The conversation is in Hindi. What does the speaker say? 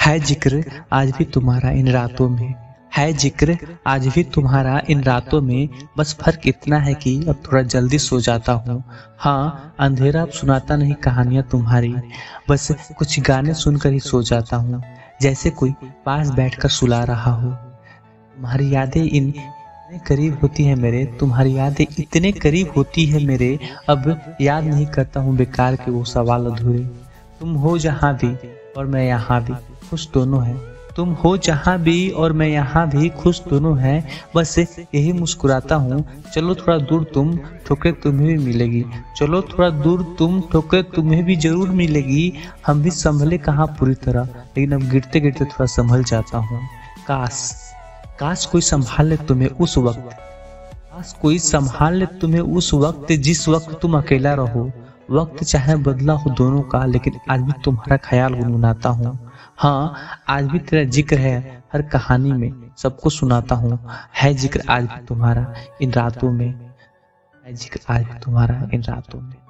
है ज़िक्र आज भी तुम्हारा इन रातों में। है ज़िक्र आज भी तुम्हारा इन रातों में। बस फ़र्क इतना है कि अब थोड़ा जल्दी सो जाता हूँ। हाँ अंधेरा अब सुनाता नहीं कहानियाँ तुम्हारी। बस कुछ गाने सुनकर ही सो जाता हूँ। जैसे कोई पास बैठकर सुला रहा हो। तुम्हारी यादें इन करीब होती है मेरे। तुम्हारी यादें इतने करीब होती है मेरे। अब याद नहीं करता हूँ बेकार के वो सवाल अधूरे। तुम हो जहाँ भी और मैं यहाँ भी। खुश दोनों हैं। तुम हो जहाँ भी और मैं यहाँ भी खुश दोनों हैं। बस यही मुस्कुराता हूँ। चलो थोड़ा दूर तुम, ठोकरे तुम्हें भी मिलेगी। चलो थोड़ा दूर तुम, ठोकरे तुम्हें भी ज़रूर मिलेगी। हम भी संभले कहाँ पूरी तरह। लेकिन अब गिरते गिरते थोड़ा संभल जाता हूँ। काश काश कोई संभाल ले तुम्हें उस वक्त। काश कोई संभाल ले तुम्हें उस वक्त, जिस वक्त तुम अकेला रहो। वक्त चाहे बदला हो दोनों का, लेकिन आज भी तुम्हारा ख्याल गुनगुनाता हूँ। हाँ आज भी तेरा ज़िक्र है, हर कहानी में सबको सुनाता हूँ। है ज़िक्र आज भी तुम्हारा, इन रातों में। है ज़िक्र आज भी तुम्हारा, इन रातों में।